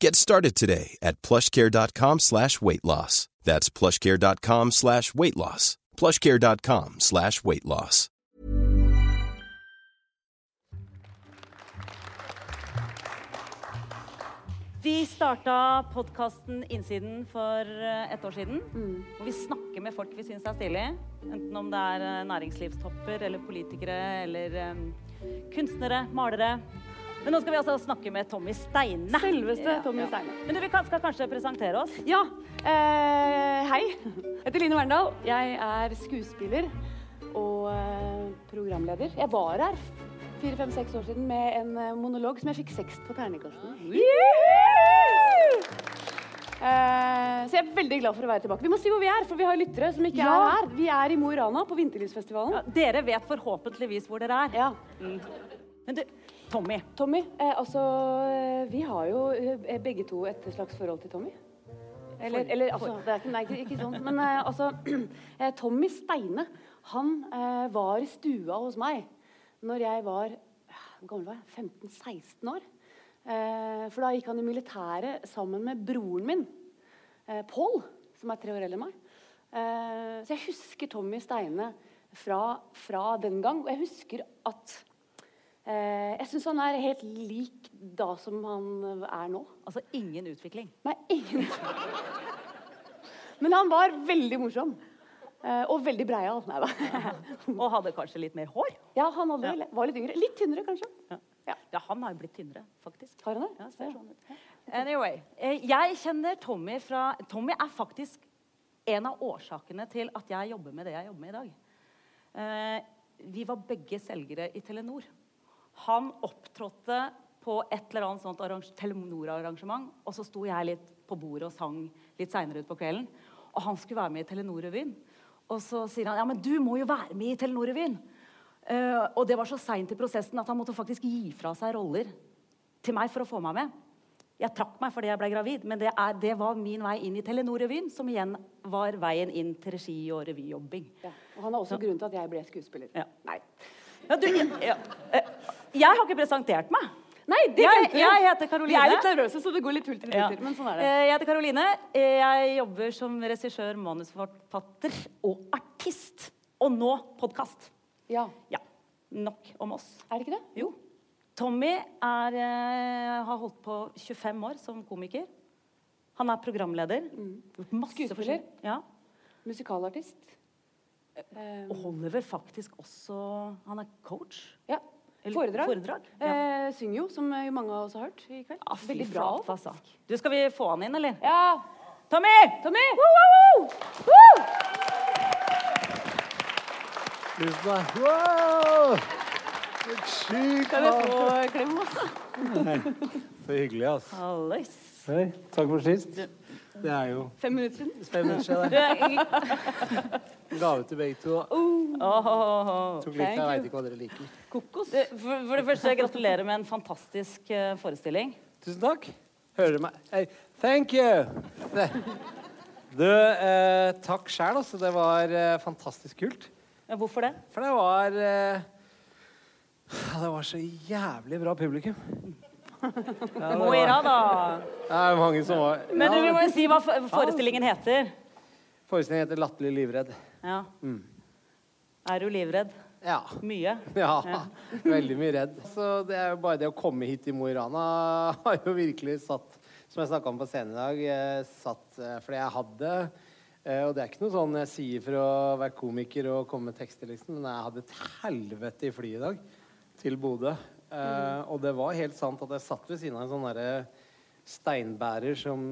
Get started today at plushcare.com slash weight loss. That's plushcare.com slash weight loss. plushcare.com slash weight loss. Vi starta podkasten Innsiden for eh, et år siden. Hvor vi snakker med folk vi syns er stilige. Enten om det er eh, næringslivstopper eller politikere eller um, kunstnere, malere. Men nå skal vi altså snakke med Tommy Steine. Selveste Tommy Steine. Men du, vi skal kanskje presentere oss? Ja, eh, hei. Jeg heter Line Verndal. Jeg er skuespiller og eh, programleder. Jeg var her fire-fem-seks år siden med en eh, monolog som jeg fikk seks på terningkasten. Uh, så jeg er veldig glad for å være tilbake. Vi må si hvor vi er, for vi har lyttere som ikke Ja. er her. Vi er i Mo i Rana på Vinterlivsfestivalen. Ja, dere vet forhåpentligvis hvor dere er. Ja. Men du, Tommy. Tommy, eh, altså eh, Vi har jo eh, begge to et slags forhold til Tommy. Eller, eller altså, det er ikke, nei, ikke, ikke sånn. Men eh, altså eh, Tommy Steine, han eh, var i stua hos meg når jeg var gammel var jeg? 15-16 år. Eh, for da gikk han i militæret sammen med broren min, eh, Pål, som er tre år eldre enn meg. Eh, så jeg husker Tommy Steine fra, fra den gang. Og jeg husker at eh, Jeg syns han er helt lik da som han er nå. Altså ingen utvikling. Nei, ingen Men han var veldig morsom. Eh, og veldig breial. Nei da. Og hadde kanskje litt mer hår. Ja, han hadde, ja. var litt yngre. Litt tynnere, kanskje. Ja. Ja. Ja, han har jo blitt tynnere, faktisk. Har han det? Ja, ser sånn ut. Anyway, eh, jeg kjenner Tommy fra Tommy er faktisk en av årsakene til at jeg jobber med det jeg jobber med i dag. Eh, vi var begge selgere i Telenor. Han opptrådte på et eller annet sånt Telenor-arrangement, og så sto jeg litt på bordet og sang litt seinere utpå kvelden. Og han skulle være med i Telenor-revyen. Og så sier han ja, men du må jo være med i Telenor-revyen. Uh, og det var så seint i prosessen at han måtte faktisk gi fra seg roller til meg for å få meg med. Jeg trakk meg fordi jeg ble gravid, men det, er, det var min vei inn i Telenor-revyen, som igjen var veien inn til regi og revyjobbing. Ja. Og han er også grunnen til at jeg ble skuespiller. Ja. Nei. Ja, du, ja, eh, jeg har ikke presentert meg. Nei, det Jeg- jeg heter Karoline. Vi er litt nervøse, så det går litt hull til Ja. Men sånn er det. Eh, Jeg heter Karoline. Jeg jobber som regissør, manusforfatter og artist. Og nå podkast. Ja. Ja. Nok om oss. Er det ikke det? Jo. Tommy er, eh, har holdt på 25 år som komiker. Han er programleder. Mm. Skuespiller. Ja. Musikalartist. Eh, Og vel faktisk også Han er coach. ja. Eller Foredrag. foredrag, ja. Eh, synger jo, som jo mange av oss har hørt i kveld. Ah, Veldig bra. flate, altså. Du, skal vi få han inn, eller? Ja. Tommy! Tommy! Woo, woo, woo! Tusen takk. Wow! Sykt Kan jeg få klem, altså? Så hyggelig, altså. Hallois. Hei, takk for sist. Det er jo Fem minutter siden. fem minutter siden. Gave til begge to. Åh, Tok litt, jeg veit ikke hva dere liker. Kokos. Det, for, for det første, gratulerer med en fantastisk uh, forestilling. Tusen takk. Hører du meg? Hey, thank you! Du, eh, takk sjæl, altså. Det var eh, fantastisk kult. Ja, hvorfor det? For det var eh, Det var så jævlig bra publikum. Ja, Mo i rad, da. Det er mange som var Men du, vi må jo si hva forestillingen heter. Forestillingen heter 'Latterlig livredd'. Ja. Mm. Er du livredd? Ja. Mye? Ja, veldig mye redd. Så det er jo bare det å komme hit i Mo i Rana har jo virkelig satt Som jeg snakka om på scenen i dag, eh, satt eh, fordi jeg hadde eh, Og det er ikke noe sånn jeg sier for å være komiker og komme med tekster, liksom, men jeg hadde et helvete i flyet i dag til Bodø. Eh, og det var helt sant at jeg satt ved siden av en sånn derre steinbærer som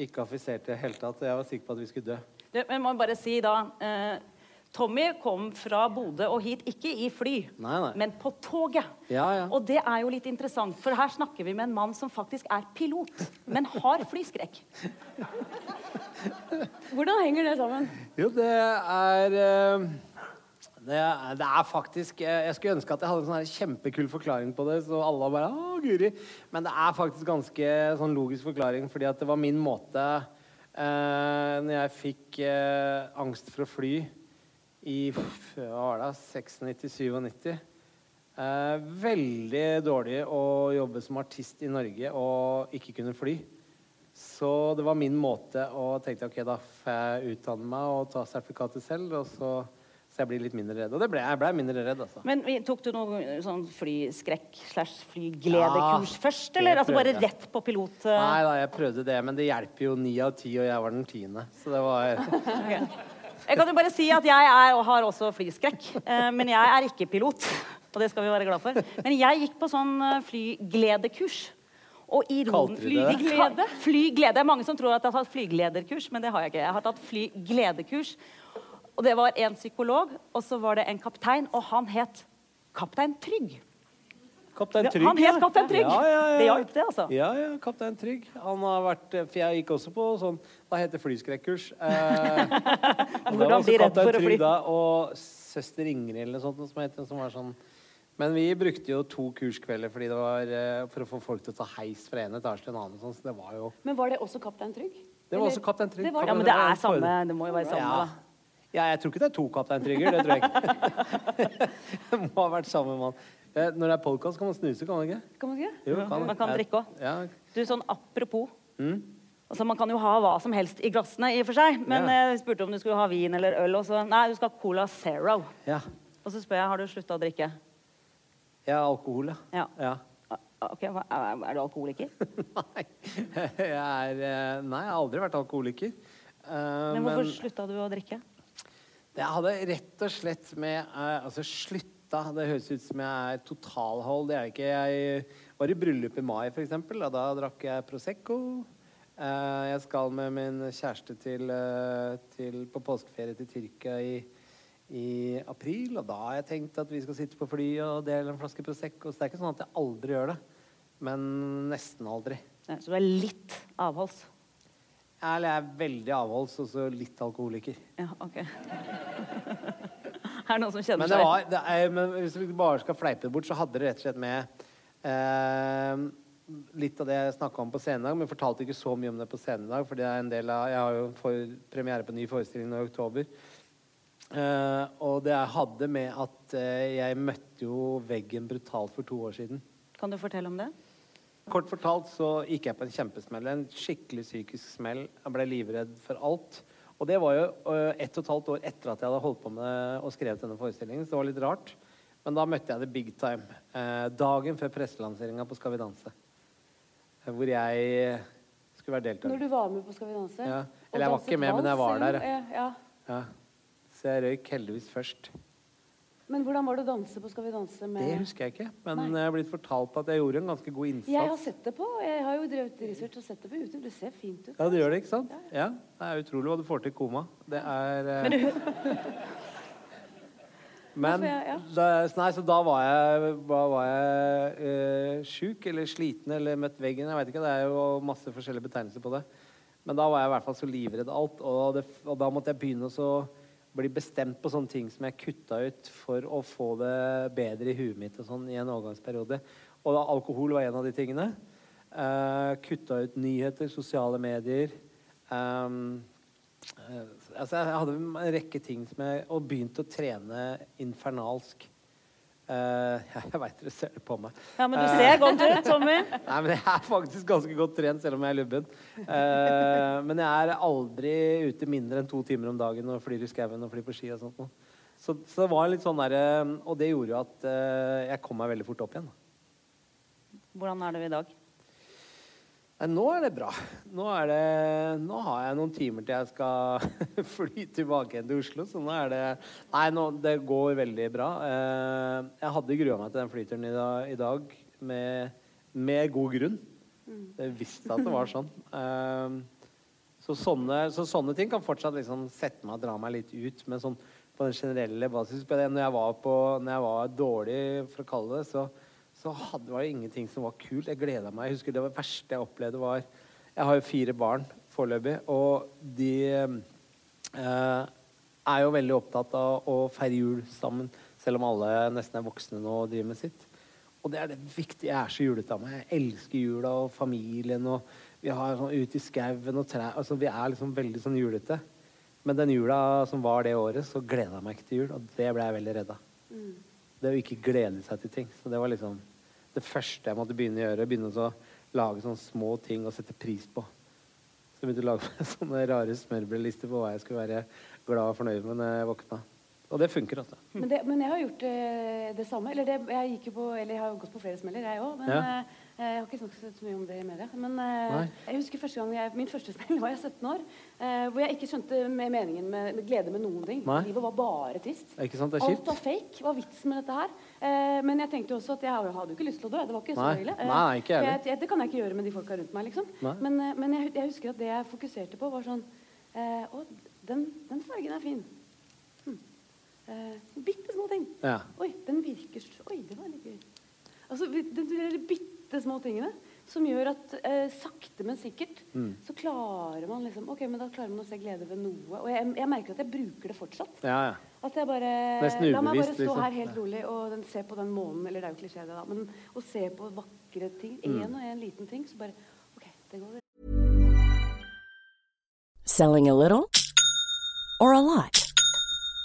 ikke affiserte i det hele tatt. Og jeg var sikker på at vi skulle dø. Du, men jeg må bare si da eh, Tommy kom fra Bodø og hit ikke i fly, Nei, nei. men på toget. Ja, ja. Og det er jo litt interessant, for her snakker vi med en mann som faktisk er pilot, men har flyskrekk. Hvordan henger det sammen? Jo, det er eh, det er, det er faktisk eh, Jeg skulle ønske at jeg hadde en sånn kjempekul forklaring på det. Så alle bare Å, Guri. Men det er faktisk ganske sånn logisk forklaring, fordi at det var min måte eh, Når jeg fikk eh, angst for å fly i hva var det, 96-97 eh, Veldig dårlig å jobbe som artist i Norge og ikke kunne fly. Så det var min måte å tenke ok, da får jeg utdanne meg og ta sertifikatet selv, og så, så jeg blir litt mindre redd. Og det ble, jeg ble mindre redd, altså. Men tok du noe sånn flyskrekk slash flygledekurs Ja, først, eller? Altså bare rett på pilot? eh? Nei da, jeg prøvde det, men det hjelper jo ni av ti, og jeg var den tiende. Så det var okay. Jeg kan jo bare si at jeg er, og har også flyskrekk, eh, men jeg er ikke pilot. Og det skal vi være glad for. Men jeg gikk på sånn eh, flygledekurs. Og i Kalte du det det? Flyglede? Flyglede. Det er mange som tror at jeg har tatt flyglederkurs, men det har jeg ikke. Jeg har tatt flygledekurs. Og det var en psykolog, og så var det en kaptein, og han het Kaptein Trygg. Kaptein Trygg. han het Kaptein Trygg. Ja, ja, ja. Det hjalp, det, altså. Ja, ja, Kaptein Trygg. Han har vært For jeg gikk også på sånn Hva heter flyskrekkurs? Eh, og da var Hvordan bli redd for å fly. Da, og søster Ingrid eller noe sånt, som heter, som var sånn men vi brukte jo to kurskvelder fordi det var, eh, for å få folk til å ta heis fra en etasje til en annen. Sånn, så det var jo Men var det også Kaptein Trygg? Det var Eller- også Kaptein Trygg. Det var Ja, men det er samme. Det må jo være samme, Ja. da. Ja, jeg tror ikke det er to Kaptein Trygger. Det tror jeg ikke. det må ha vært samme mann. Eh, Når det er podkast, kan man snuse, kan man ikke? Kan man ikke? Jo, Man kan drikke også. Ja. Du, sånn apropos. Mm. Altså, Man kan jo ha hva som helst i glassene, i og for seg. Men Ja. jeg spurte om du skulle ha vin eller øl. Og så nei, du skal ha Cola Zero. ja. Og så spør jeg har du slutta å drikke. Ja, alkohol, ja. Ja. ja. Ah, Ok, hva- Er du alkoholiker? Nei. Jeg er eh, Nei, jeg har aldri vært alkoholiker. Uh, Men hvorfor slutta du å drikke? Det hadde rett og slett med eh, Altså, slutta Det høres ut som jeg er totalhold. Det er ikke. Jeg var i bryllup i mai, f.eks., og da drakk jeg Prosecco. Eh, jeg skal med min kjæreste til, eh, til, på påskeferie til Tyrkia i, i april, og da har jeg tenkt at vi skal sitte på fly og dele en flaske Prosecco. Så det er ikke sånn at jeg aldri gjør det. Men nesten aldri. Ja, Så du er litt avholds? Eller jeg er veldig avholds og så litt alkoholiker. Ja, ok. er det noen som kjenner Men, det seg var, det er, men hvis vi bare skal fleipe det bort, så hadde det rett og slett med eh, litt av det jeg snakka om på scenen i dag, men jeg fortalte ikke så mye om det på scenen i dag, for det er en del av Jeg har jo for, premiere på ny forestilling nå i oktober. Eh, og det jeg hadde med at eh, jeg møtte jo veggen brutalt for to år siden. Kan du fortelle om det? Kort fortalt så gikk jeg på en kjempesmell. En skikkelig psykisk smell. Jeg ble livredd for alt. Og det var jo øh, ett og et halvt år etter at jeg hadde holdt på med og skrevet denne forestillingen. Så det var litt rart. Men da møtte jeg det big time. Eh, dagen før presselanseringa på Skal vi danse. Eh, hvor jeg skulle være deltaker. Når du var med på Skal vi danse? Ja. Eller jeg var ikke med, men jeg var der. Ja, ja. Ja. Så jeg røyk heldigvis først. Men hvordan var det å danse på Skal vi danse med Det husker jeg ikke. Men Nei. jeg er blitt fortalt at jeg gjorde en ganske god innsats. Jeg har sett det på Jeg har jo drevet research og sett det på YouTube. Det ser fint ut. Ja, det gjør det, ikke sant? Ja, Det er utrolig hva du får til i koma. Det er Men, Men Hvorfor jeg- ja. da, nei, så da var jeg, da var jeg eh, sjuk eller sliten eller møtt veggen. Jeg vet ikke, Det er jo masse forskjellige betegnelser på det. Men da var jeg i hvert fall så livredd alt. Og, det, og da måtte jeg begynne å så bli bestemt på sånne ting som jeg kutta ut for å få det bedre i huet mitt og sånn i en overgangsperiode. Og da, alkohol var en av de tingene. Uh, kutta ut nyheter, sosiale medier. Um, uh, altså Jeg hadde en rekke ting som jeg Og begynte å trene infernalsk. Eh, jeg veit dere ser det på meg. Ja, men du ser godt ut, Tommy. Nei, men jeg er faktisk ganske godt trent, selv om jeg er lubben. Uh, men jeg er aldri ute mindre enn to timer om dagen og flyr i skauen og flyr på ski og sånt. Så, så det var litt sånn der, Og det gjorde jo at eh, jeg kom meg veldig fort opp igjen. Hvordan er du i dag? Nå er det bra. Nå, er det, nå har jeg noen timer til jeg skal fly tilbake igjen til Oslo. Så nå er det Nei, nå, det går veldig bra. Eh, jeg hadde grua meg til den flyturen i dag, med, med god grunn. Jeg visste at det var sånn. Eh, så, sånne, så sånne ting kan fortsatt liksom sette meg og dra meg litt ut. Men sånn på den generelle basis Når jeg var, på, når jeg var dårlig, for å kalle det så, så hadde, var det ingenting som var kult. Jeg gleda meg. Jeg husker Det verste jeg opplevde, var Jeg har jo fire barn foreløpig, og de eh, er jo veldig opptatt av å feire jul sammen, selv om alle nesten er voksne nå og driver med sitt. Og det er det viktige. Jeg er så julete av meg. Jeg elsker jula og familien. og Vi har sånn ute i skauen og trær altså, Vi er liksom veldig sånn julete. Men den jula som var det året, så gleda jeg meg ikke til jul. Og det ble jeg veldig redd av. Det å ikke glede seg til ting. Så det var liksom det første jeg måtte begynne å gjøre. Begynne å lage sånne små ting og sette pris på. Så jeg begynte å lage sånne rare smørbrødlister på hva jeg skulle være glad og fornøyd med når jeg våkna. Og det funker, altså. Men, det, men jeg har gjort eh, det samme. Eller det, jeg, på, eller jeg har gått på flere smeller, jeg òg. Men Ja. eh, jeg har ikke snakket så mye om det i media. Men eh, jeg husker første gang jeg, min første smell var jeg 17 år. eh, hvor jeg ikke skjønte med meningen med, med glede med noen ting. Nei. Livet var bare trist. Ikke sant? Det Alt var fake. Hva var vitsen med dette her? Eh, men jeg tenkte jo også at jeg hadde jo ikke lyst til å dø. Det var ikke så ille. Nei, ikke jeg det kan jeg ikke gjøre med de folka rundt meg, liksom. Men, eh, men jeg, jeg husker at det jeg fokuserte på, var sånn eh, Å, den, den fargen er fin. Hm. Eh, bitte små ting. Ja. Oi, den virker så Oi, det var litt gøy. Altså, de, de bitte små tingene som gjør at eh, sakte, men sikkert Mm. så klarer man liksom Ok, men da klarer man å se glede ved noe. Og jeg, jeg merker at jeg bruker det fortsatt. Ja, ja. At jeg bare Nesten La meg bare stå liksom. her helt rolig og den, se på den månen, eller det er jo klisjé, det, da, men å se på vakre ting, Mm. én og én liten ting, så bare OK, det går Selling a little or a lot?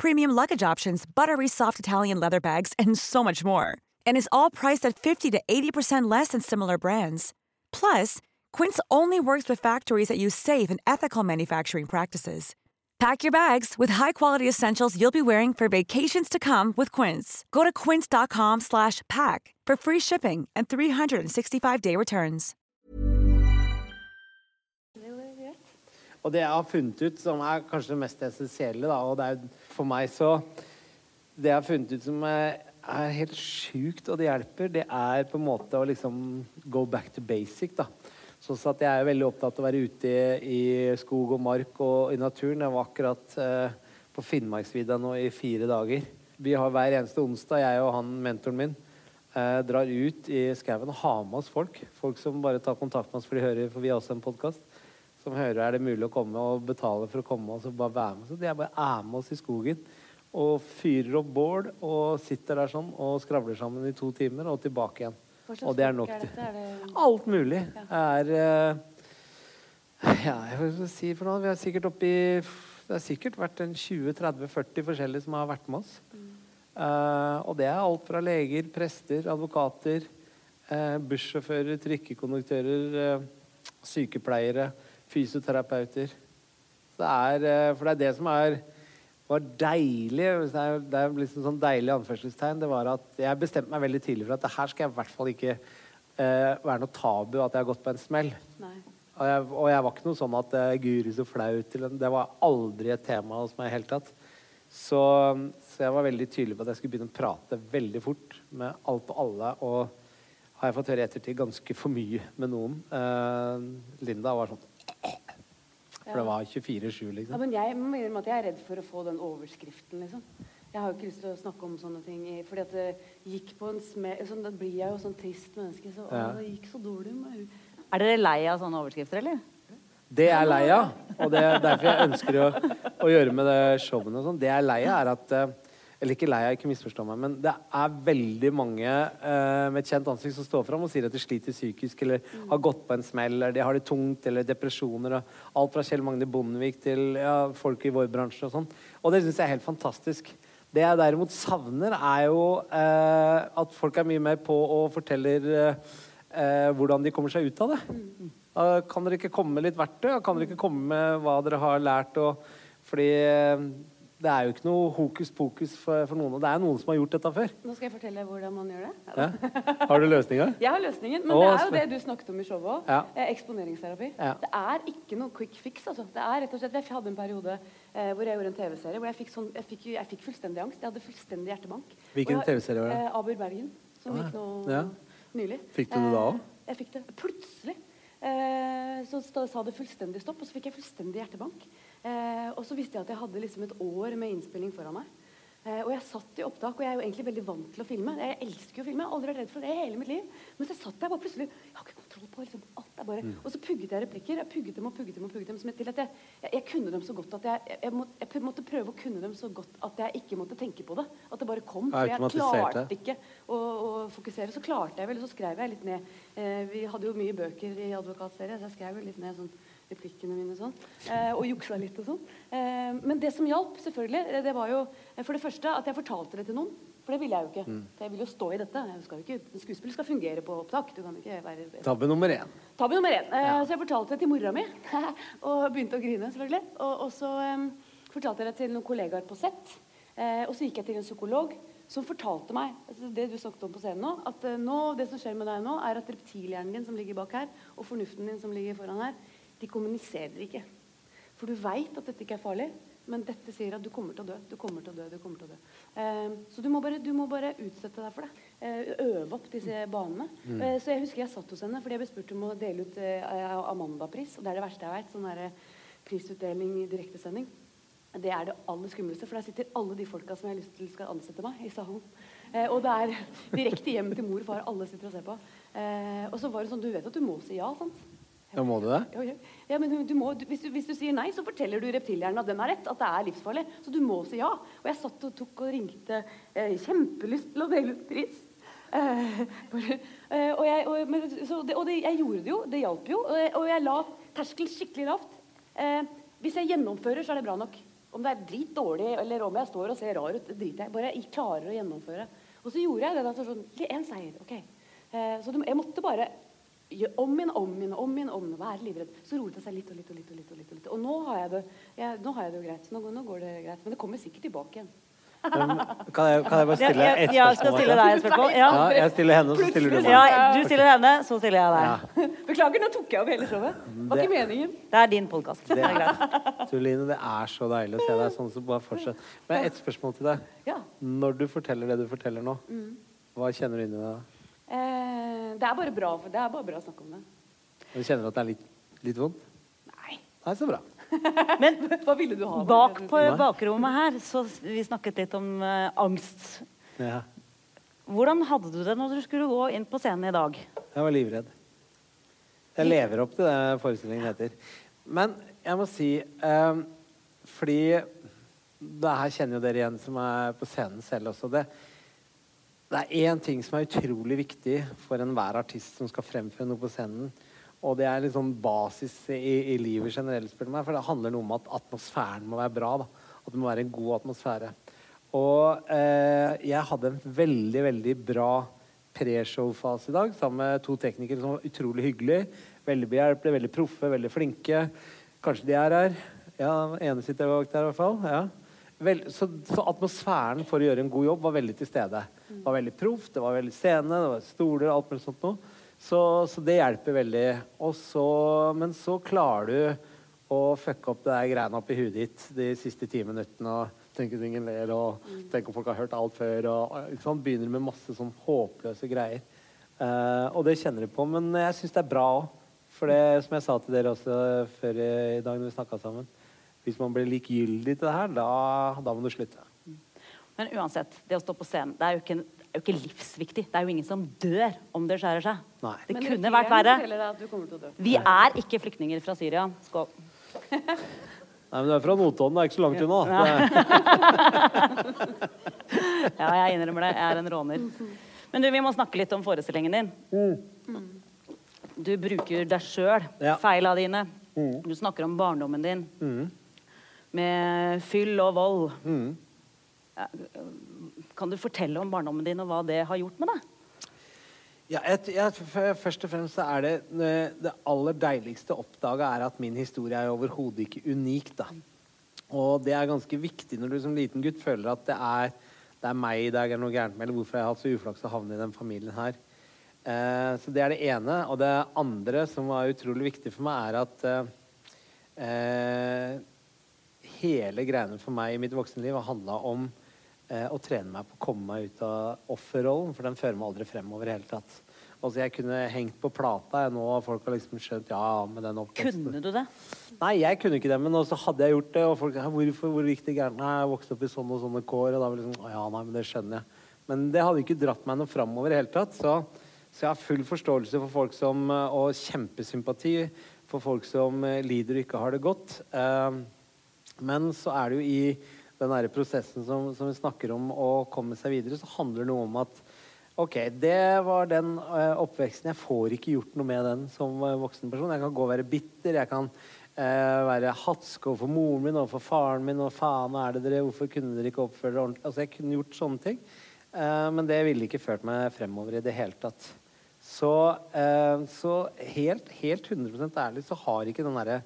premium luggage options, buttery soft Italian leather bags, and so much more. And is all priced at 50 to 80% less than similar brands. Plus, Quince only works with factories that use safe and ethical manufacturing practices. Pack your bags with high-quality essentials you'll be wearing for vacations to come with Quince. Go to quince.com/pack for free shipping and 365-day returns. Og det jeg har funnet ut, som er kanskje det mest essensielle, da, det er for meg så Det jeg har funnet ut som er, helt sjukt, og det hjelper, det er på en måte å liksom go back to basic, da. Sånn at jeg er veldig opptatt av å være ute i skog og mark og i naturen. Jeg var akkurat eh, på Finnmarksvidda nå i fire dager. Vi har hver eneste onsdag, jeg og han mentoren min, eh, drar ut i skauen og har med oss folk. Folk som bare tar kontakt med oss for de hører, for vi har også en podkast som hører er det mulig å komme og betale for å komme og så bare være med. Så de er bare er med oss i skogen og fyrer opp bål og sitter der sånn og skravler sammen i to timer og tilbake igjen. Og det er nok til Alt mulig er uh, Ja, jeg vil si for noe. Vi er sikkert oppi Det har sikkert vært en 20-30-40 forskjellige som har vært med oss. Uh, og det er alt fra leger, prester, advokater, uh, bussjåfører, trikkekonduktører, sykepleiere fysioterapeuter. Det er, eh, for det er det som er, var deilig Det er, det er liksom sånn deilig anførselstegn. Det var at jeg bestemte meg veldig tidlig for at det her skal jeg i hvert fall ikke eh, være noe tabu at jeg har gått på en smell. Og jeg, og jeg, var ikke noe sånn at uh, Guri, så flaut. Det var aldri et tema hos meg i hele tatt. Så, så, jeg var veldig tydelig på at jeg skulle begynne å prate veldig fort med alt og alle. Og har jeg fått høre i ettertid ganske for mye med noen. Uh, Linda var sånn for det var 24-7, liksom. Ja, men jeg jeg er redd for å få den overskriften, liksom. Jeg har jo ikke lyst til å snakke om sånne ting. Fordi at det gikk på en smell sånn, Da blir jeg jo sånn trist menneske. Så, ja. å, det gikk så dårlig med Er dere lei av sånne overskrifter, eller? Det jeg er lei av, og det er derfor jeg ønsker å, å gjøre med det showene og sånn, det jeg er lei av, er at uh, eller ikke lei av, ikke misforstå meg, men det er veldig mange uh, med et kjent ansikt som står fram og sier at de sliter psykisk, eller mm. har gått på en smell, eller de har det tungt, eller depresjoner. Og alt fra Kjell Magne Bondevik til ja, folk i vår bransje og sånn. Og det syns jeg er helt fantastisk. Det jeg derimot savner, er jo uh, at folk er mye mer på og forteller uh, hvordan de kommer seg ut av det. Mm. kan dere ikke komme med litt verktøy? Kan dere ikke komme med hva dere har lært? Og, fordi det er jo ikke noe hokus pokus for, for, noen. Og det er noen som har gjort dette før. Nå skal jeg fortelle hvordan man gjør det. Ja. Har du løsninga? Jeg har løsningen. Men Åh, det er jo det du snakket om i showet òg. Ja. Eh, eksponeringsterapi. Ja. Det er ikke noe quick fix. Altså. Det er rett og slett, Jeg hadde en periode eh, hvor jeg gjorde en TV-serie hvor jeg fikk, sånn, jeg, fikk, jeg fikk, fullstendig angst. Jeg hadde fullstendig hjertebank. Hvilken TV-serie var det? Eh, Aber Bergen. Som ah, gikk nå nylig. Fikk du det da òg? Eh, jeg fikk det plutselig. Eh, så sa det fullstendig stopp, og så fikk jeg fullstendig hjertebank. Og så visste jeg at jeg hadde liksom et år med innspilling foran meg. Eh, og jeg satt i opptak, og jeg er jo egentlig veldig vant til å filme. Jeg elsker jo å filme, jeg har aldri vært redd for det hele mitt liv. Men så satt jeg bare plutselig Jeg har ikke kontroll på liksom, alt. bare, mm. Og så pugget jeg replikker. Jeg pugget dem og pugget dem og pugget dem som til at jeg, jeg, jeg, kunne dem så godt at jeg, jeg, jeg, måtte prøve å kunne dem så godt at jeg ikke måtte tenke på det. At det bare kom. For jeg klarte ikke å, å, fokusere. Så klarte jeg vel, og så skrev jeg litt ned. Eh, vi hadde jo mye bøker i advokatserie, så jeg skrev jo litt ned sånn replikkene mine sånn. Eh, og juksa litt og sånn. Eh, men det som hjalp, selvfølgelig, eh, det var jo for det første at jeg fortalte det til noen. For det ville jeg jo ikke. Mm. For jeg vil jo stå i dette. Skuespill skal fungere på opptak. Du kan ikke være Tabbe nummer én. Tabbe nummer én. Eh, ja. Så jeg fortalte det til mora mi, og begynte å grine, selvfølgelig. Og, og så um, fortalte jeg det til noen kollegaer på sett. Eh, og så gikk jeg til en psykolog som fortalte meg altså det du snakket om på scenen nå, at nå, det som skjer med deg nå, er at reptilhjernen din som ligger bak her, og fornuften din som ligger foran her, de kommuniserer ikke. For du veit at dette ikke er farlig, men dette sier at du kommer til å dø. Du kommer til å dø, du kommer til å dø. Eh, så du må, bare, du må, bare, utsette deg for det. Eh, øve opp disse banene. Mm. Eh, så jeg husker jeg satt hos henne fordi jeg ble spurt om å dele ut eh, Amanda-pris. Og det er det verste jeg veit. Sånn der, prisutdeling i direktesending. Det er det aller skumleste, for der sitter alle de folka som jeg har lyst til skal ansette meg, i salen. Eh, og det er direkte hjem til mor og far. Alle sitter og ser på. Eh, og så var det sånn, Du vet at du må si ja, sant? Ja, må du det? Ja, ja. ja men du må, du, hvis, du, hvis, du, sier nei, så forteller du reptilhjernen at den har rett. At det er livsfarlig. Så du må si ja. Og jeg satt og tok og ringte. Eh, kjempelyst til å dele ut pris. Eh, eh, og, jeg, og, men, det, og det, jeg, gjorde det jo. Det hjalp jo. Og, jeg la terskelen skikkelig lavt. Eh, hvis jeg gjennomfører, så er det bra nok. Om det er drit dårlig, eller om jeg står og ser rar ut, det driter jeg Bare jeg klarer å gjennomføre. Og så gjorde jeg det. Da, sånn, en seier, ok. Eh, så jeg måtte bare om igjen, om igjen, om igjen, om igjen, være livredd, så roer det seg litt og litt og litt. Og litt og litt. Og, litt. og nå, har jeg det, jeg, nå har jeg det jo greit. Nå, nå går det greit. Men det kommer sikkert tilbake igjen. Um, kan, jeg, kan jeg bare stille Ja, ett ja, jeg skal stille deg et spørsmål. Ja. Ja, jeg stiller henne, så stiller du meg. Ja, du stiller henne, så stiller jeg deg. Beklager, nå tok jeg opp hele showet. Var ikke meningen. Det er din podkast. Det. Tuline, det er så deilig å se deg sånn, så bare fortsett. Men ett spørsmål til deg. Når du forteller det du forteller nå, Mm. hva kjenner du inni deg da? Eh, det er bare bra, det er bare bra å snakke om det. Du kjenner at det er litt, litt vondt? Nei. Nei, så bra. Men Hva ville du ha? bak på Nei. bakrommet her, så vi snakket litt om uh, angst. Ja. Hvordan hadde du det når du skulle gå inn på scenen i dag? Jeg var livredd. Jeg lever opp til det forestillingen heter. Men jeg må si um, Fordi det her kjenner jo dere igjen som er på scenen selv også. Det, det er én ting som er utrolig viktig for enhver artist som skal fremføre noe på scenen. Og det er sånn basis i, i livet generelt, spør du meg. For det handler noe om at atmosfæren må være bra. da. At det må være en god atmosfære. Og eh, jeg hadde en veldig, veldig bra preshow-fase i dag sammen med to teknikere som var utrolig hyggelige. Veldig behjelpelige, veldig proffe, veldig flinke. Kanskje de er her. Ja, ene sitter bak der i hvert fall. Ja. Vel, så, så atmosfæren for å gjøre en god jobb var veldig til stede. Det var veldig proft, det var veldig scene, det var stoler, alt mulig sånt. Så, så det hjelper veldig. Og så, men så klarer du å fucke opp det der greiene oppi huet ditt de siste ti minuttene. og Tenke at ingen ler, og tenke om folk har hørt alt før. Og, sant? Begynner med masse sånn håpløse greier. Uh, og det kjenner de på. Men jeg syns det er bra òg. For det som jeg sa til dere også før i dag når vi snakka sammen Hvis man blir likegyldig til det her, da, da må du slutte. Men uansett, det å stå på scenen det er jo ikke, er jo ikke livsviktig. Det er jo ingen som dør om det skjærer seg. Nei. Det Men kunne vært verre. Vi er ikke flyktninger fra Syria. Skål. Nei, men du er fra Notodden, det er ikke så langt unna. Ja. Ja, jeg innrømmer det. Jeg er en råner. Men du, vi må snakke litt om forestillingen din. Du bruker deg sjøl, Ja. feila dine. Du snakker om barndommen din. Med fyll og vold. Ja, Kan du fortelle om barndommen din og hva det har gjort med deg? Ja, jeg, jeg, først og fremst så er det det- det aller deiligste å oppdage er at min historie er overhodet ikke unik. da. Og det er ganske viktig når du som liten gutt føler at det er, det er meg i dag er noe gærent med, eller hvorfor jeg har hatt så uflaks å havne i den familien her. Eh, så det er det ene. Og det andre som var utrolig viktig for meg, er at eh, eh, hele greiene for meg i mitt voksenliv har handla om eh, å trene meg på å komme meg ut av offerrollen, for den fører meg aldri fremover i hele tatt. Altså Jeg kunne hengt på plata jeg nå, og folk har liksom skjønt ja, med den oppveksten. Kunne du det? Nei, jeg kunne ikke det, men også hadde jeg gjort det, og folk «Hæ, hvorfor, hvor gikk det gærent? Nei, jeg vokste opp i sånne og sånne kår, og da var det liksom, ja, nei, men det skjønner jeg. Men det hadde ikke dratt meg noe framover i hele tatt, så, så jeg har full forståelse for folk som, eh, og kjempesympati for folk som eh, lider og ikke har det godt. Eh, men så er det jo i den der prosessen som, som vi snakker om, å komme seg videre, så handler det noe om at OK, det var den uh, oppveksten. Jeg får ikke gjort noe med den som uh, voksen person. Jeg kan gå og være bitter. Jeg kan uh, være hatsk overfor moren min overfor faren min. Og faen er det dere, hvorfor kunne dere ikke oppføre dere ordentlig? Altså, jeg kunne gjort sånne ting. Men det ville ikke ført meg fremover i det hele tatt. Så, så helt, helt 100% ærlig så har ikke den derre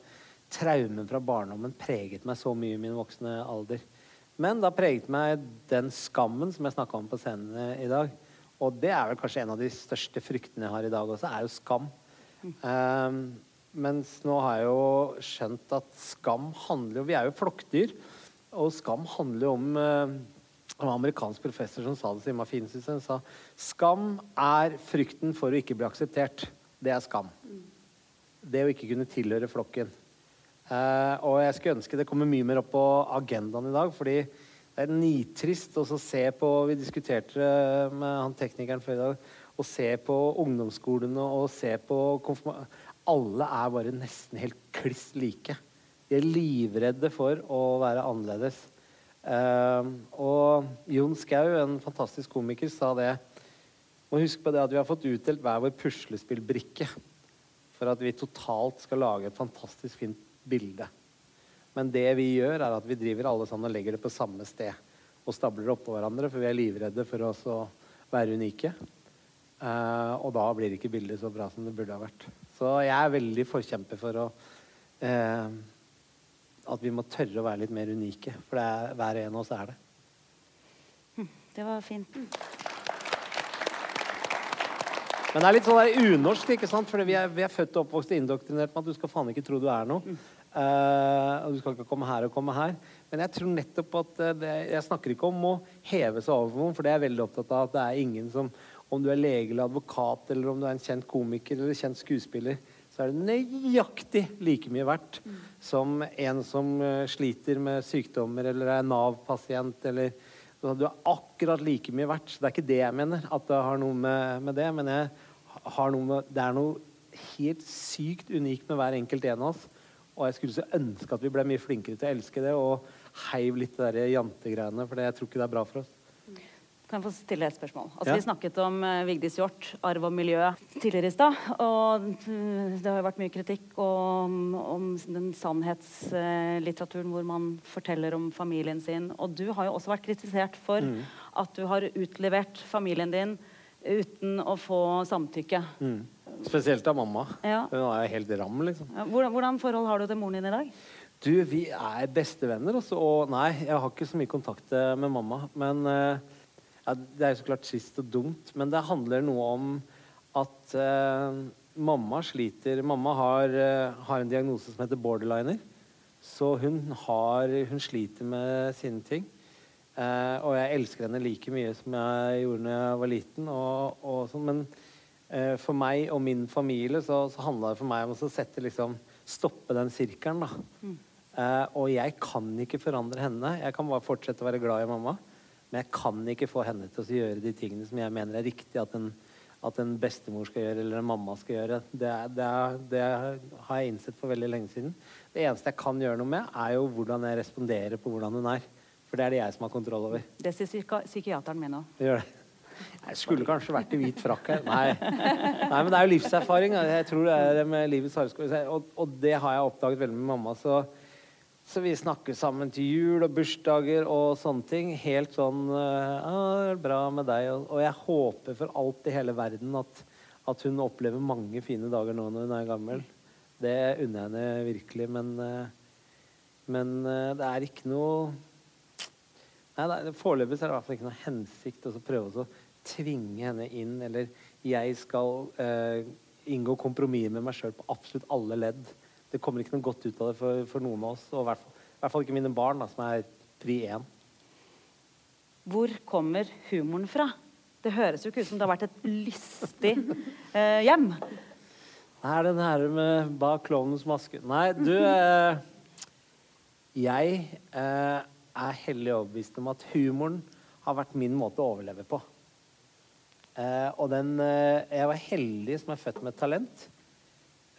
traumen fra barndommen preget meg så mye i min voksne alder. Men da preget meg den skammen som jeg snakka om på scenen i dag. Og det er vel kanskje en av de største fryktene jeg har i dag også, er jo skam. Um, mens nå har jeg jo skjønt at skam handler jo Vi er jo flokkdyr, og skam handler jo om uh, var en amerikansk professor som sa det så innmari fint. syns jeg. Sa skam er frykten for å ikke bli akseptert. Det er skam. Det å ikke kunne tilhøre flokken. Eh, og jeg skulle ønske det kommer mye mer opp på agendaen i dag, fordi det er nitrist å se på Vi diskuterte det med han teknikeren før i dag. Å se på ungdomsskolene og se på konfirma... Alle er bare nesten helt kliss like. De er livredde for å være annerledes. Eh, og Jon Skau, en fantastisk komiker, sa det Må huske på det at vi har fått utdelt hver vår puslespillbrikke for at vi totalt skal lage et fantastisk fint bilde. Men det vi gjør, er at vi driver alle sammen og legger det på samme sted og stabler det oppå hverandre, for vi er livredde for oss å være unike. Uh, og da blir ikke bildet så bra som det burde ha vært. Så jeg er veldig forkjemper for å uh, at vi må tørre å være litt mer unike. For er, hver en av oss er det. Det var fint. Men det er litt sånn unorsk, ikke sant? Fordi vi er, vi er født og oppvokst og indoktrinert med at du skal faen ikke tro du er noe. Eh, og du skal ikke komme her og komme her. Men jeg tror nettopp at eh, det, Jeg snakker ikke om å heve seg over noen, for det er jeg veldig opptatt av at det er ingen som Om du er lege eller advokat, eller om du er en kjent komiker eller kjent skuespiller, så er det nøyaktig like mye verdt som en som eh, sliter med sykdommer eller er Nav-pasient eller Du er akkurat like mye verdt. Så det er ikke det jeg mener, at det har noe med, med det. Men jeg har noe med, det er noe helt sykt unikt med hver enkelt en av oss. Og jeg skulle så ønske at vi ble mye flinkere til å elske det og heiv litt det der jantegreiene, for det, jeg tror ikke det er bra for oss. Kan jeg få stille et spørsmål? Altså, Ja. Vi snakket om uh, Vigdis Hjorth, arv og miljø, tidligere i stad. Og mm, det har jo vært mye kritikk om, om den sannhetslitteraturen hvor man forteller om familien sin. Og du har jo også vært kritisert for Mm. at du har utlevert familien din uten å få samtykke. Mm. Spesielt av mamma. Ja. Hun er jo helt ram, liksom. Ja, Hvordan, hvordan forhold har du til moren din i dag? Du, vi er bestevenner, også. Og nei, jeg har ikke så mye kontakt eh, med mamma. Men eh, ja, Det er jo så klart trist og dumt, men det handler noe om at eh, mamma sliter Mamma har, eh, har en diagnose som heter borderliner. Så hun, har, hun sliter med sine ting. Eh, og jeg elsker henne like mye som jeg gjorde da jeg var liten. Og, og sånn, men for meg og min familie så, så handla det for meg om å sette liksom, stoppe den sirkelen. da. Eh, og jeg kan ikke forandre henne. Jeg kan bare fortsette å være glad i mamma. Men jeg kan ikke få henne til å gjøre de tingene som jeg mener er riktig at en, at en bestemor skal gjøre, eller en mamma skal gjøre. Det, det, det har jeg innsett for veldig lenge siden. Det eneste jeg kan gjøre noe med, er jo hvordan jeg responderer på hvordan hun er. For det er det jeg som har kontroll over. Det sier psykiateren min òg. Jeg skulle kanskje vært i hvit frakk her. Nei. Nei, men det er jo livserfaring. Jeg tror det er det med livets hardskole. Og, og det har jeg oppdaget veldig med mamma. Så, så vi snakker sammen til jul og bursdager og sånne ting. Helt sånn ah, bra med deg. Og, og jeg håper for alt i hele verden at, at hun opplever mange fine dager nå når hun er gammel. Det unner jeg henne virkelig, men, eh, men eh, det er ikke noe Nei, er- Foreløpig er det i hvert fall ikke noe hensikt å prøve å tvinge henne inn, eller jeg skal eh, inngå kompromisser med meg sjøl på absolutt alle ledd. Det kommer ikke noe godt ut av det for, for noen av oss, og i hvert fall, i hvert fall ikke mine barn, da, som er pri én. Hvor kommer humoren fra? Det høres jo ikke ut som det har vært et lystig eh, hjem. Det er den her med bak klovnens maske Nei, du eh, Jeg eh, er hellig overbevist om at humoren har vært min måte å overleve på. Eh, og den eh, Jeg var heldig som er født med et talent.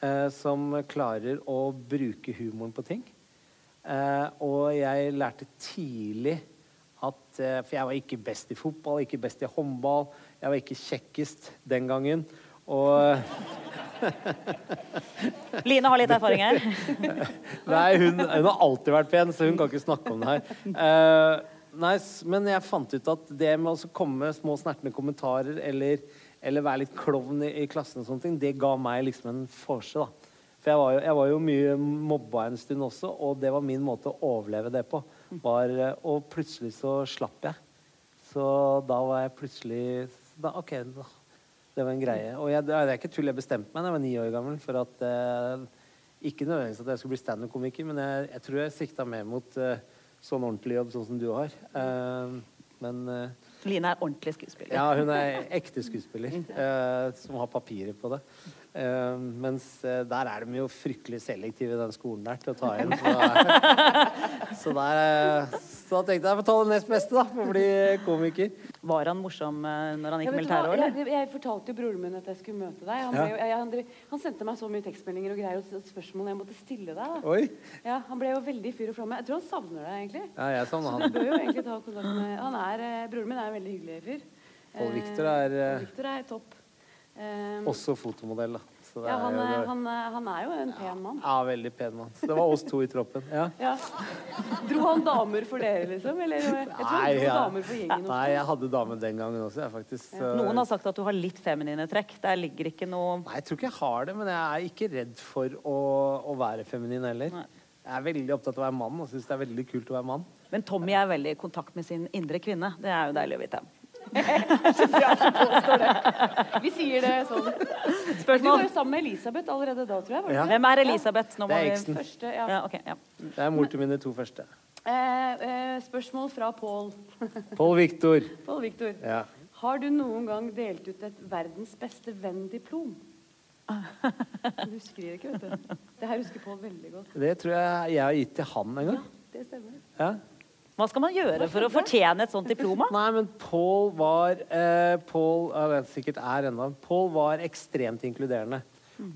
Eh, som klarer å bruke humoren på ting. Eh, og jeg lærte tidlig at eh, For jeg var ikke best i fotball, ikke best i håndball. Jeg var ikke kjekkest den gangen. Og Line har litt erfaring her. Nei, hun, hun har alltid vært pen, så hun kan ikke snakke om det her. Uh, nice. men jeg fant ut at det med å komme med små snertne kommentarer eller, eller være litt klovn i, i klassen, og sånne ting, det ga meg liksom en forse. da. For jeg var, jo, jeg var jo mye mobba en stund også, og det var min måte å overleve det på. Var, eh, og plutselig så slapp jeg. Så da var jeg plutselig da, OK, da, det var en greie. Og jeg, det er ikke tull, jeg bestemte meg da jeg var ni år gammel for at eh, Ikke nødvendigvis at jeg skulle bli standup-komiker, men jeg, jeg tror jeg sikta mer mot eh, sånn ordentlig jobb sånn som du har. Eh, men eh, Line er ordentlig skuespiller. ja, hun er ekte skuespiller eh, som har papirer på det. Uh, mens uh, der er de jo fryktelig selektive i den skolen der til å ta inn. Så, så, der, eh, så da tenkte jeg jeg får ta det nest beste, da, for å bli komiker. Var han morsom eh, når han gikk i militæret òg. Jeg, jeg fortalte jo broren min at jeg skulle møte deg. Han, ble jo, jeg, han, han sendte meg så mye tekstmeldinger og greier og spørsmål jeg måtte stille deg. Da. Oi. Ja, han ble jo veldig fyr og flamme. Jeg tror han savner deg, egentlig. Ja, jeg savner han. Så du bør jo egentlig ta kontakt med Han er, eh, Broren min er en veldig hyggelig fyr. Pål Victor er, Eh, Victor er topp. Eh, Også fotomodell, da. Det Ja, er han, er- han, er- han er jo en pen mann. Ja, veldig pen mann. Så det var oss to i troppen. Ja. Ja. Dro han damer for dere, liksom? Eller, jeg tror han dro ja. damer for gjengen. også. Nei, jeg hadde dame den gangen også, faktisk. Noen har sagt at du har litt feminine trekk. Der ligger ikke noe Nei, jeg tror ikke jeg har det, men jeg er ikke redd for å, å være feminin heller. Jeg er veldig opptatt av å være mann og syns det er veldig kult å være mann. Men Tommy er veldig i kontakt med sin indre kvinne. Det er jo deilig å vite. Vi sier det sånn. Spørsmål? Du var jo sammen med Elisabeth allerede da, tror jeg. var det Ja. Hvem er Elisabeth? Nå Det er eksen. Første, ja. Ja, okay, ja. Det er mor til mine to første. Eh, eh, spørsmål fra Pål. Pål Viktor. Pål Viktor. Ja. Har du noen gang delt ut et verdens beste venn-diplom? Du husker det ikke, vet du. Det her husker Pål veldig godt. Det tror jeg jeg har gitt til han en gang. Ja, Det stemmer. Ja. Hva skal man gjøre for å fortjene et sånt diploma? Nei, men Paul var eh, Paul, jeg vet sikkert er enda, Paul var ekstremt inkluderende.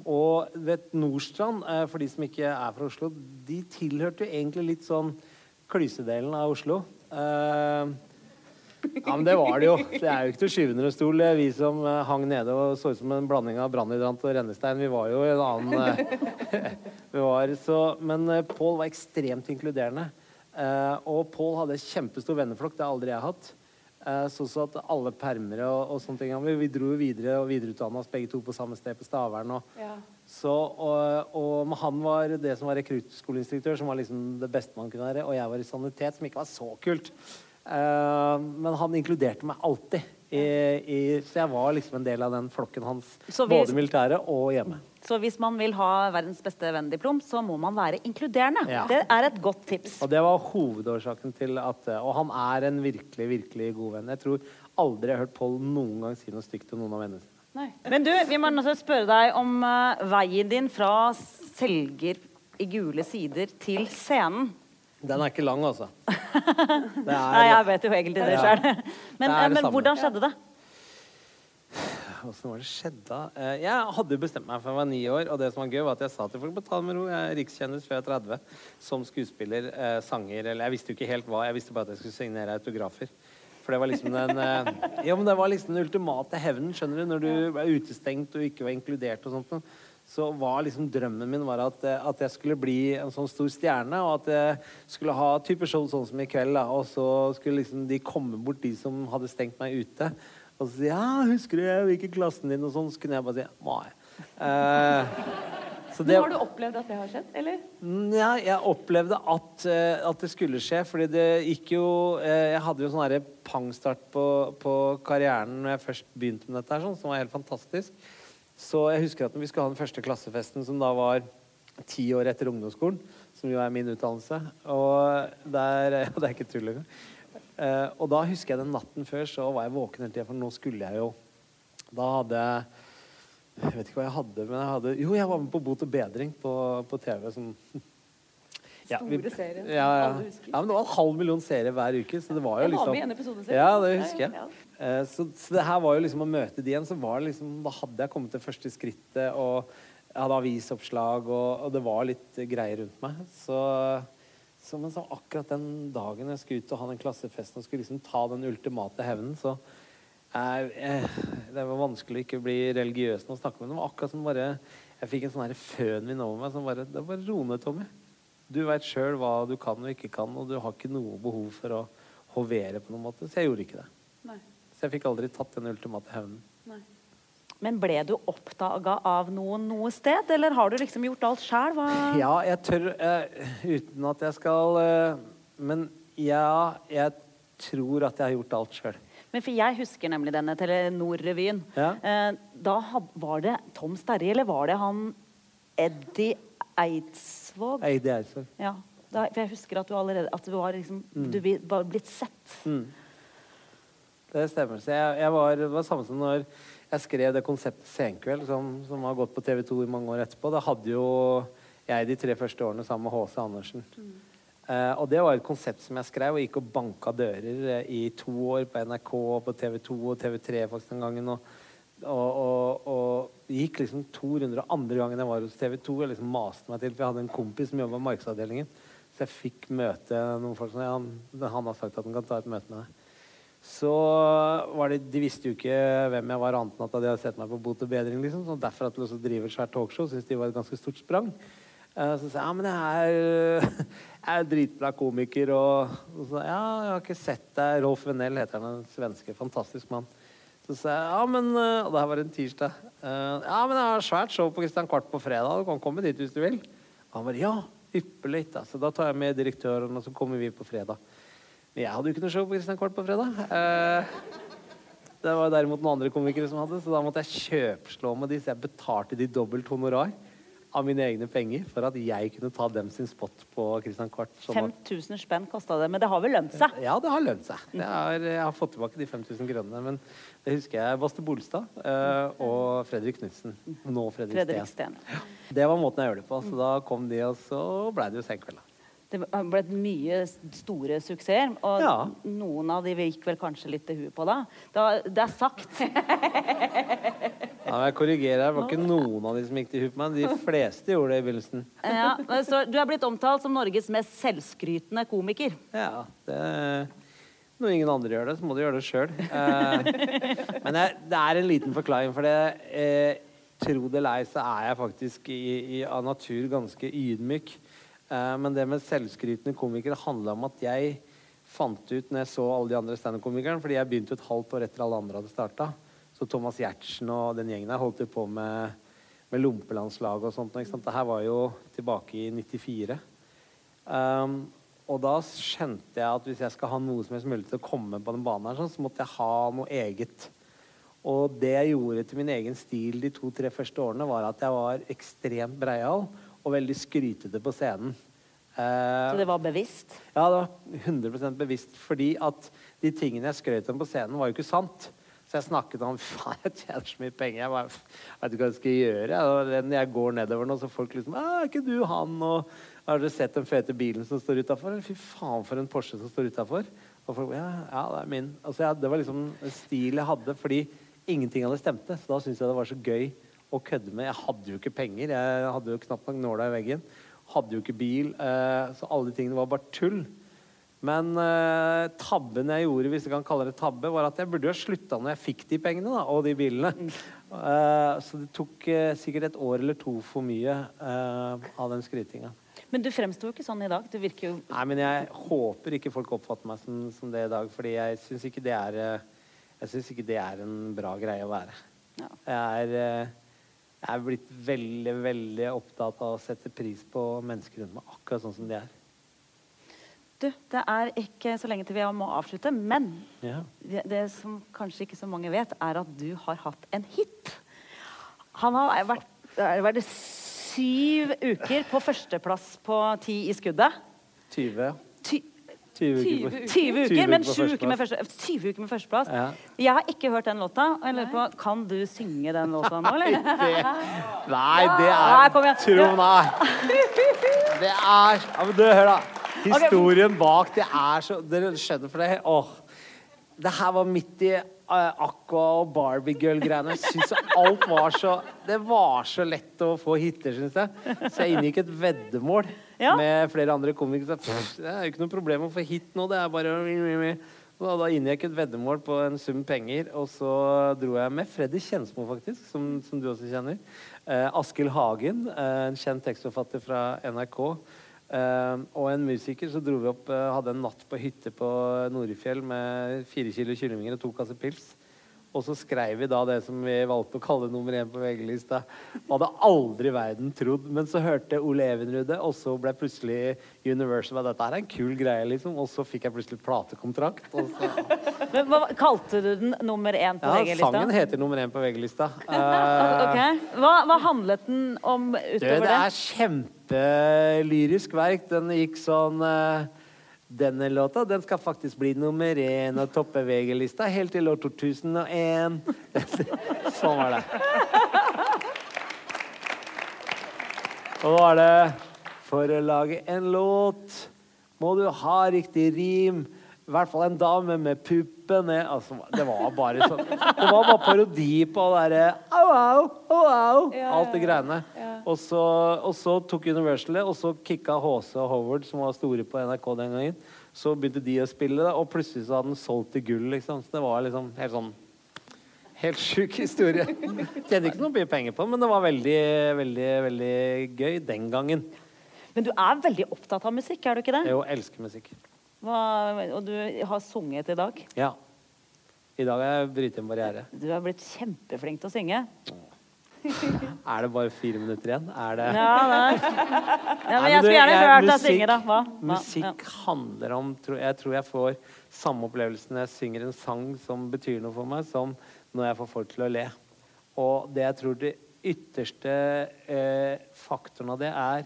Og vet Nordstrand, eh, for de som ikke er fra Oslo, de tilhørte jo egentlig litt sånn klysedelen av Oslo. Eh, ja, men det var det jo. Det er jo ikke til skyve under en stol. er Vi som eh, hang nede og så ut som en blanding av brannhydrant og rennestein, vi var jo en annen eh, vi var så, Men eh, Pål var ekstremt inkluderende. Eh, og Pål hadde kjempestor venneflokk. Det har aldri jeg hatt. Eh, så, så at alle permere og, og sånne ting vi, vi dro jo videre og videreutdanna oss begge to på samme sted på Stavern. Og, Ja. så, og, og han var det som var rekruttskoleinstruktør, som var liksom det beste man kunne være. Og jeg var i sanitet, som ikke var så kult. Eh, men han inkluderte meg alltid. I, i, så jeg var liksom en del av den flokken hans, hvis, både militære og hjemme. Så hvis man vil ha verdens beste venn-diplom, så må man være inkluderende. Ja. Det er et godt tips. Og det var hovedårsaken til at Og han er en virkelig, virkelig god venn. Jeg tror aldri jeg har hørt Pål noen gang si noe stygt til noen av vennene sine. Nei. Men du, vi må også spørre deg om uh, veien din fra selger i gule sider til scenen. Den er ikke lang, altså. Er, Nei, jeg vet jo egentlig det sjøl. Men, Det eh, det men hvordan skjedde det? Åssen var det skjedde? Eh, Jeg hadde bestemt meg for jeg var ni år, og det som var gøy, var at jeg sa til folk på ta med ro, jeg er rikskjendis før jeg er 30. Som skuespiller, eh, sanger, eller jeg visste jo ikke helt hva, jeg visste bare at jeg skulle signere autografer. For det var liksom den Ja, men det var liksom den ultimate hevnen, skjønner du, når du var utestengt og ikke var inkludert og sånt. Så var liksom drømmen min var at, eh, at jeg skulle bli en sånn stor stjerne, og at jeg skulle ha type show sånn som i kveld, da. Og så skulle liksom de komme bort, de som hadde stengt meg ute. Og så si ja, 'Husker du i klassen din?' og sånn. Så kunne jeg bare si nei. Eh, så Men har du opplevd at det har skjedd, eller? ja, jeg opplevde at, eh, at det skulle skje, fordi det gikk jo eh, Jeg hadde jo sånn pangstart på, på karrieren når jeg først begynte med dette, her, sånn, som var helt fantastisk. Så jeg husker at når vi skulle ha den første klassefesten, som da var ti år etter ungdomsskolen, som jo er min utdannelse, og der ja, det er ikke tull engang. Eh, og da husker jeg den natten før, så var jeg våken hele tida, for nå skulle jeg jo Da hadde jeg jeg vet ikke hva jeg hadde, men jeg hadde Jo, jeg var med på Bot og bedring på, på TV. Som, Store serien Ja, ja. alle husker. ja, men det var en halv million seere hver uke. Så det var jo Jeg var liksom med i en episode selv. Ja, det husker jeg. ja, Eh, Så, så det her var jo liksom å møte de igjen. Så var det liksom, da hadde jeg kommet til første skrittet, og jeg hadde avisoppslag, og, og det var litt eh, greier rundt meg. Så, så, men så akkurat den dagen jeg skulle ut og ha den klassefesten og skulle liksom ta den ultimate hevnen, så jeg, jeg, Det var vanskelig å ikke bli religiøs nå man snakker med. Var akkurat som bare Jeg fikk en sånn fønvind over meg som bare Det var ro ned, Tommy. Du veit sjøl hva du kan og ikke kan, og du har ikke noe behov for å hovere på noen måte. Så jeg gjorde ikke det. Nei. Så jeg fikk aldri tatt den ultimate hevnen. Nei. Men ble du oppdaga av noen noe sted, eller har du liksom gjort alt sjæl? Ja, jeg tør uh, Uten at jeg skal uh, Men ja, jeg tror at jeg har gjort alt sjøl. Men for jeg husker nemlig denne Telenor-revyen. Ja. Eh, da had, var det Tom Sterri, eller var det han Eddie Eidsvåg. Ja. Da, for jeg husker at du allerede At du var liksom Mm. Du var blitt sett. Mm. Det stemmer. Så jeg, jeg var, det var samme som når jeg skrev det konseptet Senkveld, som, som har gått på TV 2 i mange år etterpå. Da hadde jo jeg de tre første årene sammen med H.C. Andersen. Eh, og det var et konsept som jeg skrev, og gikk og banka dører eh, i to år på NRK og på TV 2 og TV3 faktisk den gangen. Og, og, og, og gikk liksom to runder. Og andre gangen jeg var hos TV 2, jeg liksom maste meg til, for jeg hadde en kompis som jobba i markedsavdelingen. Så jeg fikk møte noen folk som han, han har sagt at han kan ta et møte med deg. så var det, De visste jo ikke hvem jeg var, annet enn at de hadde sett meg på Bot og bedring. liksom, så Derfor at de driver et svært talkshow, Syns de var et ganske stort sprang. Uh, så sa jeg ja, men jeg er, jeg er dritbra komiker. Og, og så ja, jeg har ikke sett deg. Rolf Venell heter han, en svenske. Fantastisk mann. Så sa jeg ja, men uh, Og det her var en tirsdag. Uh, ja, men jeg har svært show på Kristian Kvart på fredag. Du kan komme dit hvis du vil. Og han bare ja, ypperlig. Da. Så da tar jeg med direktøren, og så kommer vi på fredag. Men jeg hadde jo ikke noe show på Kristian Kvart på fredag. det var derimot noen andre komikere som hadde, så da måtte jeg kjøpslå med de, så jeg betalte de dobbelt honorar av mine egne penger for at jeg kunne ta dem sin spot på Christian Kvart. 5000 spenn kosta det, men det har vel lønt seg? Ja, det har lønt seg. Er, jeg har fått tilbake de 5000 kronene. Men det husker jeg Baste Bolstad uh, og Fredrik Knutsen. Nå Fredrik, Fredrik Steen. Ja. Det var måten jeg gjorde det på. Så da kom de, og så blei det jo senkveld. Det har blitt mye store suksesser, og ja. noen av de gikk vel kanskje litt til huet på da. Det er sagt. ja, jeg korrigerer. Det var ikke noen av de som gikk til huet på meg. De fleste gjorde det i begynnelsen. Ja, så du er blitt omtalt som Norges mest selvskrytende komiker. Ja, det når ingen andre gjør det, så må du gjøre det sjøl. Eh, men jeg, det er en liten forklaring, for det eh, tro det lei, så er jeg faktisk i, i, av natur ganske ydmyk. Eh, men det med selvskrytende komikere handla om at jeg fant ut når jeg så alle de andre standup-komikerne Fordi jeg begynte et halvt år etter alle andre hadde starta. Så Thomas Giertsen og den gjengen der holdt jo på med, med lompelandslaget og sånt. Ikke sant? Det her var jo tilbake i 94. Um, og da skjønte jeg at hvis jeg skal ha noe som helst mulig til å komme på den banen, her, så måtte jeg ha noe eget. Og det jeg gjorde til min egen stil de to-tre første årene, var at jeg var ekstremt breial og veldig skrytete på scenen. Så det var bevisst? Ja, det var 100% bevisst. Fordi at de tingene jeg skrøt om på scenen, var jo ikke sant. Så jeg snakket om faen, jeg tjener så mye penger. Jeg bare, vet ikke hva jeg skal gjøre. Og jeg går nedover nå, så folk liksom Er ikke du han? Og har dere sett den fete bilen som står utafor? Fy faen, for en Porsche som står utafor. Og folk ja, ja, det er min. Altså, ja, det var liksom en stil jeg hadde fordi ingenting hadde stemte. Så da syntes jeg det var så gøy å kødde med. Jeg hadde jo ikke penger. Jeg hadde jo knapt nok nåla i veggen. Hadde jo ikke bil. Eh, så alle de tingene var bare tull. Men uh, tabben jeg gjorde, hvis jeg kan kalle det tabbe, var at jeg burde jo slutta når jeg fikk de pengene da, og de bilene. Uh, så det tok sikkert et år eller to for mye av den skrytinga. Men du fremstår jo ikke sånn i dag. Du virker jo Nei, men jeg håper ikke folk oppfatter meg som, som det i dag, fordi jeg syns ikke det er Jeg syns ikke det er en bra greie å være. Ja. Jeg er jeg er blitt veldig, veldig opptatt av å sette pris på mennesker rundt meg akkurat sånn som de er. Du, det er ikke så lenge til vi må avslutte, men ja. det, det, som kanskje ikke så mange vet, er at du har hatt en hit. Han har vært, vært syv uker på førsteplass på ti i skuddet. 20. Ty 20 uker, 20 uker, men 20 uker med, første, 20 uker med førsteplass. Ja. Jeg har ikke hørt den låta. Og jeg lurer på, Kan du synge den låta nå, eller? Nei, det er Tro meg. Det er ja, men du, Hør, da. Historien bak det er så Dere skjønner for det? Åh. Det her var midt i uh, Aqua og Barbie Girl-greiene. Jeg syns alt var så Det var så lett å få hiter, syns jeg. Så jeg inngikk et veddemål ja. med flere andre komikere. Det er jo ikke noe problem å få hit nå. Det er bare og da inngikk jeg et veddemål på en sum penger, og så dro jeg med Freddy Kjensmo, faktisk, som, som du også kjenner. Eh, Askild Hagen, eh, en kjent tekstforfatter fra NRK. Eh, og en musiker. Så dro vi opp, eh, hadde en natt på hytte på Norefjell med fire kilo kyllinger og to kasser pils. Og så skrev vi da det som vi valgte å kalle nummer én på VG-lista. Hadde aldri verden trodd. Men så hørte Ole Evenrude, og så ble plutselig Universal at dette er en kul greie, liksom. Og så fikk jeg plutselig platekontrakt. Men hva Kalte du den nummer én på ja, VG-lista? Sangen heter nummer én på VG-lista. Uh, okay. hva, hva, handlet den om utover det? Det er kjempelyrisk verk. Den gikk sånn uh, denne låta den skal faktisk bli nummer én og toppe VG-lista helt til år 2001. sånn var det. Og nå er det For å lage en låt må du ha riktig rim. I hvert fall en dame med puppen ned. Altså, det var bare sånn Det var bare parodi på det derre au, au, au, au. Alt det greiene. Og så, og så tok Universal det, og så kicka HC og Howard, som var store på NRK den gangen, Så begynte de å spille, det, og plutselig så hadde den solgt til gull. Liksom. Så det var liksom helt sånn Helt sjuk historie. Tjente ikke noe mye penger på den, men det var veldig, veldig, veldig gøy den gangen. Men du er veldig opptatt av musikk, er du ikke det? Jo, elsker musikk. Hva, og du har sunget i dag. Ja. I dag har jeg brytet en barriere. Du er blitt kjempeflink til å synge. Er det bare fire minutter igjen? Er det Ja, nei. Ja, men jeg skulle gjerne hørt deg synge, da. Hva? Hva? Musikk handler om tro- Jeg tror jeg får samme opplevelse når jeg synger en sang som betyr noe for meg, som når jeg får folk til å le. Og det jeg tror det ytterste eh, faktoren av det er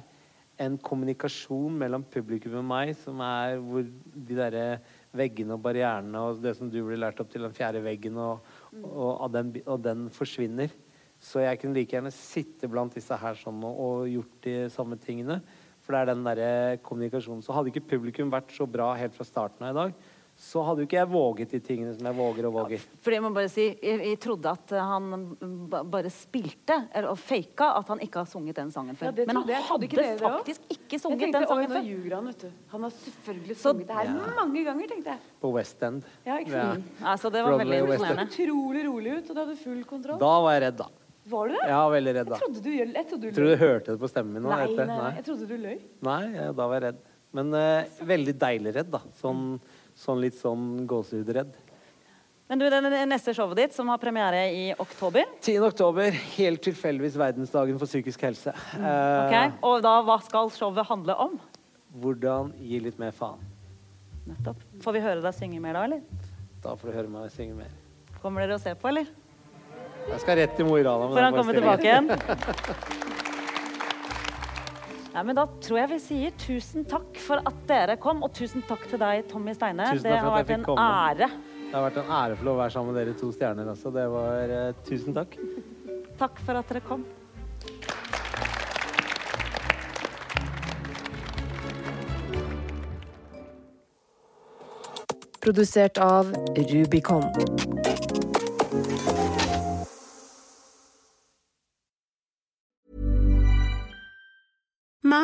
en kommunikasjon mellom publikum og meg, som er hvor de derre veggene og barrierene og det som du ble lært opp til, den fjerde veggen, og, og, og, den, og den forsvinner. Så jeg kunne like gjerne sitte blant disse her sånn og, og gjort de samme tingene. For det er den derre kommunikasjonen. Så hadde ikke publikum vært så bra helt fra starten av i dag, så hadde jo ikke jeg våget de tingene som jeg våger og våger. Fordi jeg må bare si, jeg, jeg trodde at eh, han bare spilte, eller og faka at han ikke har sunget den sangen før. Ja, Men han jeg. ikke hadde dere det også? faktisk ikke sunget tenkte, den sangen nå før. ljuger han, vet du. Han har selvfølgelig Så- sunget det her Ja. mange ganger, tenkte jeg. På West End. Ja, ikke Ja. sant? Altså, det var Broadway veldig imponerende. Utrolig rolig ut, og du hadde full kontroll. Da var jeg redd, da. Var du det? Ja, veldig redd da. Jeg trodde du, jeg trodde du løy. Tror du du hørte det på stemmen min nå? Nei, nei, nei, jeg trodde du løy. Nei, ja, da var jeg redd. Men uh, veldig deilig redd, da. Sånn, sånn litt sånn gåsehudredd. Men du, det neste showet ditt, som har premiere i oktober 10. oktober, helt tilfeldigvis verdensdagen for psykisk helse. Mm. ok? Og da, hva skal showet handle om? Hvordan gi litt mer faen. Nettopp. Får vi høre deg synge mer da, eller? Da får du høre meg synge mer. Kommer dere og ser på, eller? Jeg skal rett til Mo i Rana. Får han komme tilbake igjen? Nei, men Da tror jeg vi sier tusen takk for at dere kom, og tusen takk til deg, Tommy Steine. Det har vært en komme. ære. Det har vært en ære for å være sammen med dere to stjerner også. Det var eh, Tusen takk. Takk for at dere kom. Produsert av Rubicon.